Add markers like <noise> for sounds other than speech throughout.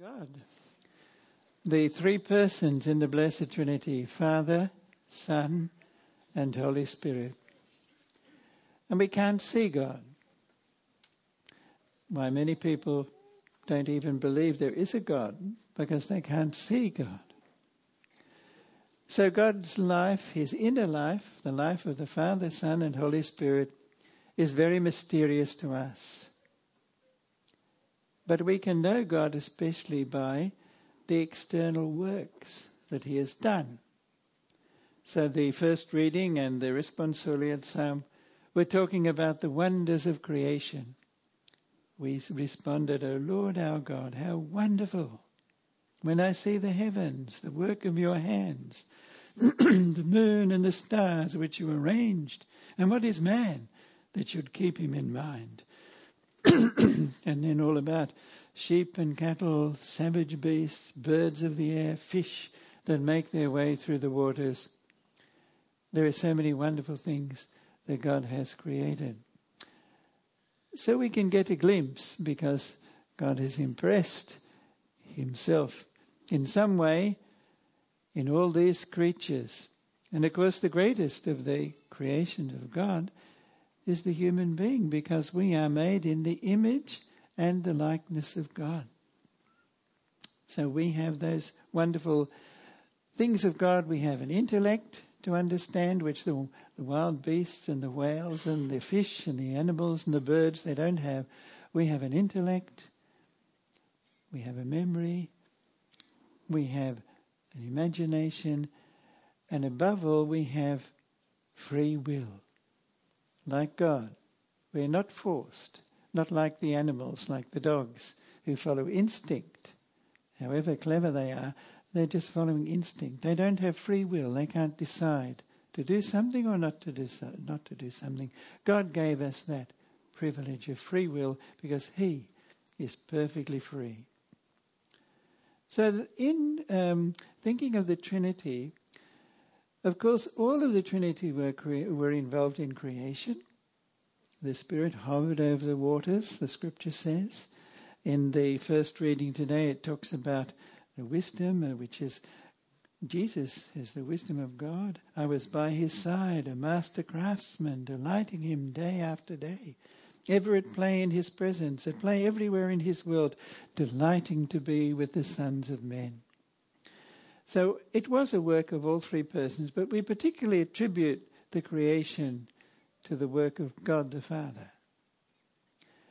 God. The three persons in the Blessed Trinity Father, Son, and Holy Spirit. And we can't see God. Why, many people don't even believe there is a God because they can't see God. So, God's life, his inner life, the life of the Father, Son, and Holy Spirit, is very mysterious to us. But we can know God especially by the external works that He has done. So the first reading and the responsorial psalm were talking about the wonders of creation. We responded, O Lord our God, how wonderful! When I see the heavens, the work of your hands, <clears throat> the moon and the stars which you arranged, and what is man that should keep him in mind? And then all about sheep and cattle, savage beasts, birds of the air, fish that make their way through the waters. There are so many wonderful things that God has created. So we can get a glimpse because God has impressed Himself in some way in all these creatures. And of course, the greatest of the creation of God is the human being because we are made in the image and the likeness of God. So we have those wonderful things of God. We have an intellect to understand, which the, the wild beasts and the whales and the fish and the animals and the birds, they don't have. We have an intellect. We have a memory. We have an imagination. And above all, we have free will like God. We're not forced, not like the animals, like the dogs, who follow instinct. However clever they are, they're just following instinct. They don't have free will. They can't decide to do something or not to do so, not to do something. God gave us that privilege of free will because He is perfectly free. So, in um, thinking of the Trinity, of course, all of the Trinity were, were involved in creation. The Spirit hovered over the waters, the scripture says. In the first reading today, it talks about the wisdom, uh, which is Jesus is the wisdom of God. I was by his side, a master craftsman, delighting him day after day. Ever at play in his presence, at play everywhere in his world, delighting to be with the sons of men. So it was a work of all three persons, but we particularly attribute the creation to the work of God the Father.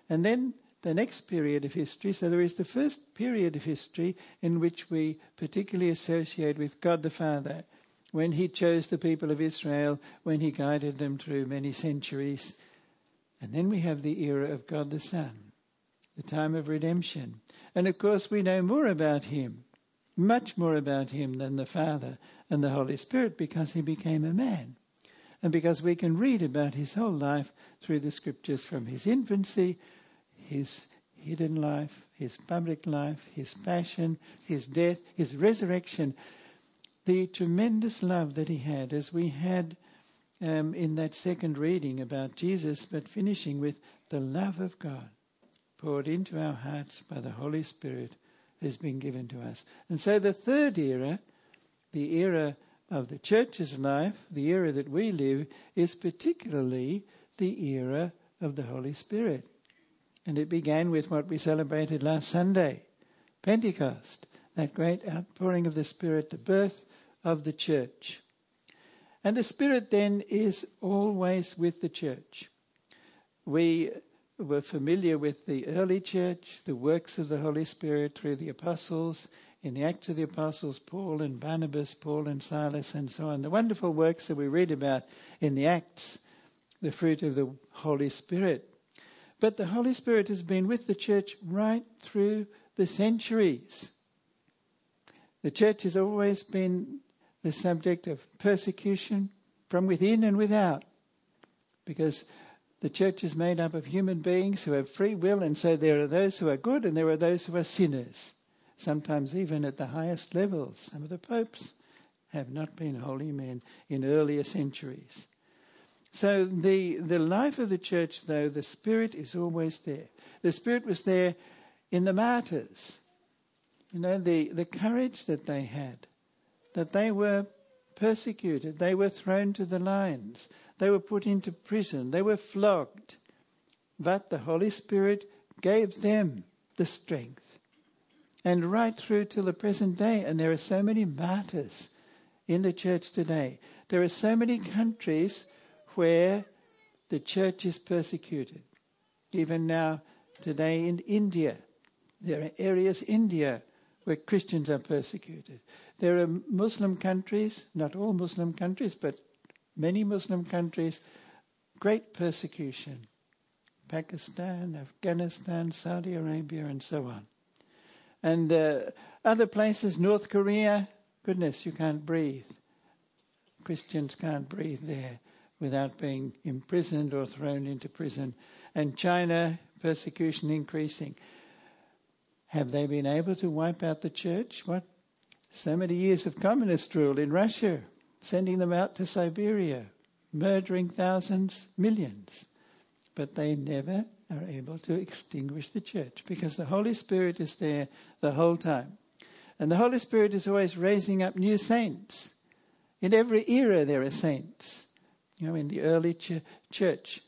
And then the next period of history, so there is the first period of history in which we particularly associate with God the Father, when He chose the people of Israel, when He guided them through many centuries. And then we have the era of God the Son, the time of redemption. And of course, we know more about Him much more about him than the Father and the Holy Spirit because he became a man. And because we can read about his whole life through the scriptures from his infancy, his hidden life, his public life, his passion, his death, his resurrection, the tremendous love that he had, as we had um, in that second reading about Jesus, but finishing with the love of God poured into our hearts by the Holy Spirit has been given to us. And so the third era, the era of the church's life, the era that we live, is particularly the era of the Holy Spirit. And it began with what we celebrated last Sunday Pentecost, that great outpouring of the Spirit, the birth of the church. And the Spirit then is always with the church. We were familiar with the early church, the works of the Holy Spirit through the apostles, in the Acts of the Apostles, Paul and Barnabas, Paul and Silas, and so on. The wonderful works that we read about in the Acts, the fruit of the Holy Spirit. But the Holy Spirit has been with the church right through the centuries. The church has always been the subject of persecution from within and without because the church is made up of human beings who have free will, and so there are those who are good and there are those who are sinners, sometimes even at the highest levels. Some of the popes have not been holy men in earlier centuries. So the, the life of the church, though, the Spirit is always there. The Spirit was there in the martyrs. You know, the, the courage that they had, that they were persecuted, they were thrown to the lions, they were put into prison, they were flogged. But the Holy Spirit gave them the strength. And right through to the present day, and there are so many martyrs in the church today. There are so many countries where the church is persecuted. Even now, today in India, there are areas in India where Christians are persecuted. There are Muslim countries, not all Muslim countries, but many Muslim countries, great persecution. Pakistan, Afghanistan, Saudi Arabia, and so on. And uh, other places, North Korea, goodness, you can't breathe. Christians can't breathe there without being imprisoned or thrown into prison. And China, persecution increasing. Have they been able to wipe out the church? What? So many years of communist rule in Russia, sending them out to Siberia, murdering thousands, millions. But they never are able to extinguish the church because the Holy Spirit is there the whole time. And the Holy Spirit is always raising up new saints. In every era, there are saints. You know, in the early ch- church,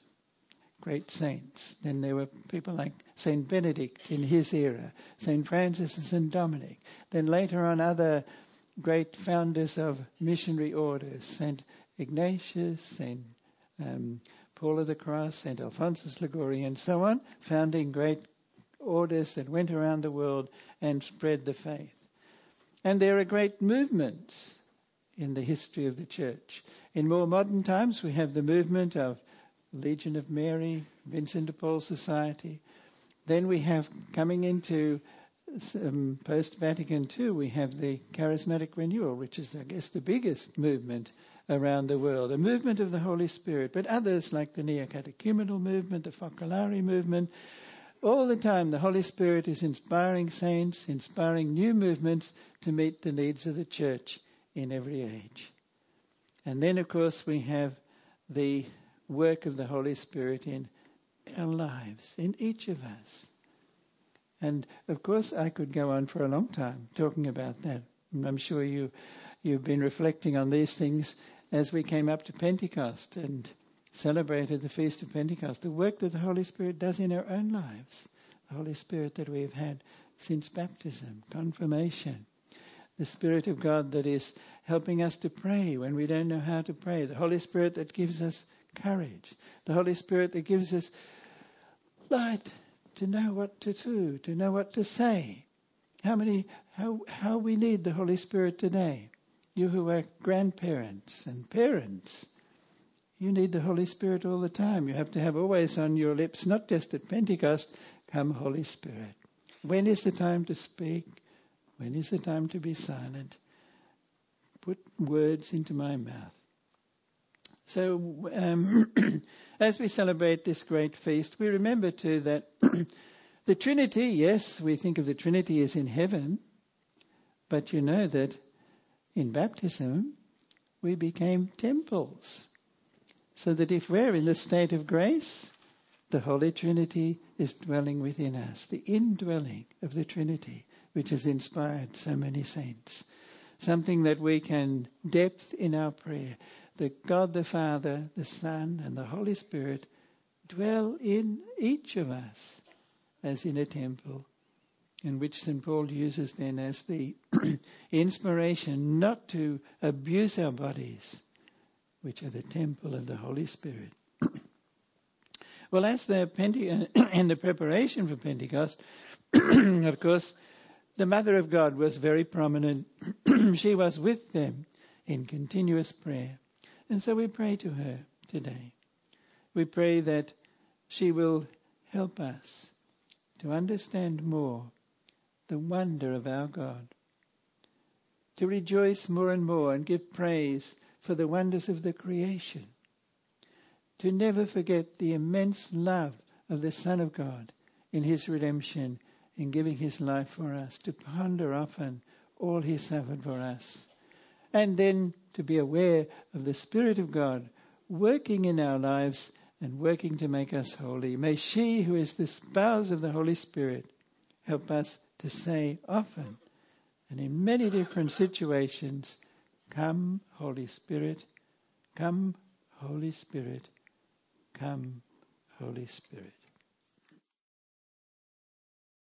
great saints. Then there were people like Saint Benedict in his era, Saint Francis and Saint Dominic. Then later on, other great founders of missionary orders, Saint Ignatius, Saint um, Paul of the Cross, Saint Alphonsus Liguori, and so on, founding great orders that went around the world and spread the faith. And there are great movements in the history of the church. In more modern times, we have the movement of Legion of Mary, Vincent de Paul Society. Then we have coming into um, post Vatican II, we have the charismatic renewal, which is, I guess, the biggest movement around the world, a movement of the Holy Spirit. But others, like the Neo-Catechumenal movement, the Focolare movement, all the time the Holy Spirit is inspiring saints, inspiring new movements to meet the needs of the church in every age. And then, of course, we have the work of the Holy Spirit in our lives, in each of us. And of course, I could go on for a long time talking about that. And I'm sure you, you've been reflecting on these things as we came up to Pentecost and celebrated the Feast of Pentecost. The work that the Holy Spirit does in our own lives, the Holy Spirit that we've had since baptism, confirmation, the Spirit of God that is helping us to pray when we don't know how to pray, the Holy Spirit that gives us courage, the Holy Spirit that gives us light to know what to do, to know what to say. How many, how, how we need the Holy Spirit today. You who are grandparents and parents, you need the Holy Spirit all the time. You have to have always on your lips, not just at Pentecost, come Holy Spirit. When is the time to speak? When is the time to be silent? Put words into my mouth. So, um, <clears throat> as we celebrate this great feast, we remember too that <clears throat> the Trinity, yes, we think of the Trinity as in heaven, but you know that in baptism we became temples. So that if we're in the state of grace, the Holy Trinity is dwelling within us, the indwelling of the Trinity, which has inspired so many saints. Something that we can depth in our prayer that God the Father, the Son, and the Holy Spirit dwell in each of us as in a temple, in which St. Paul uses then as the <clears throat> inspiration not to abuse our bodies, which are the temple of the Holy Spirit. <clears throat> well, as the Pente- <clears throat> in the preparation for Pentecost, of course, the Mother of God was very prominent. she was with them in continuous prayer. And so we pray to her today. We pray that she will help us to understand more the wonder of our God, to rejoice more and more and give praise for the wonders of the creation, to never forget the immense love of the Son of God in his redemption, in giving his life for us, to ponder often all he suffered for us and then to be aware of the Spirit of God working in our lives and working to make us holy. May she, who is the spouse of the Holy Spirit, help us to say often, And in many different situations, come, Holy Spirit, come, Holy Spirit, come, Holy Spirit.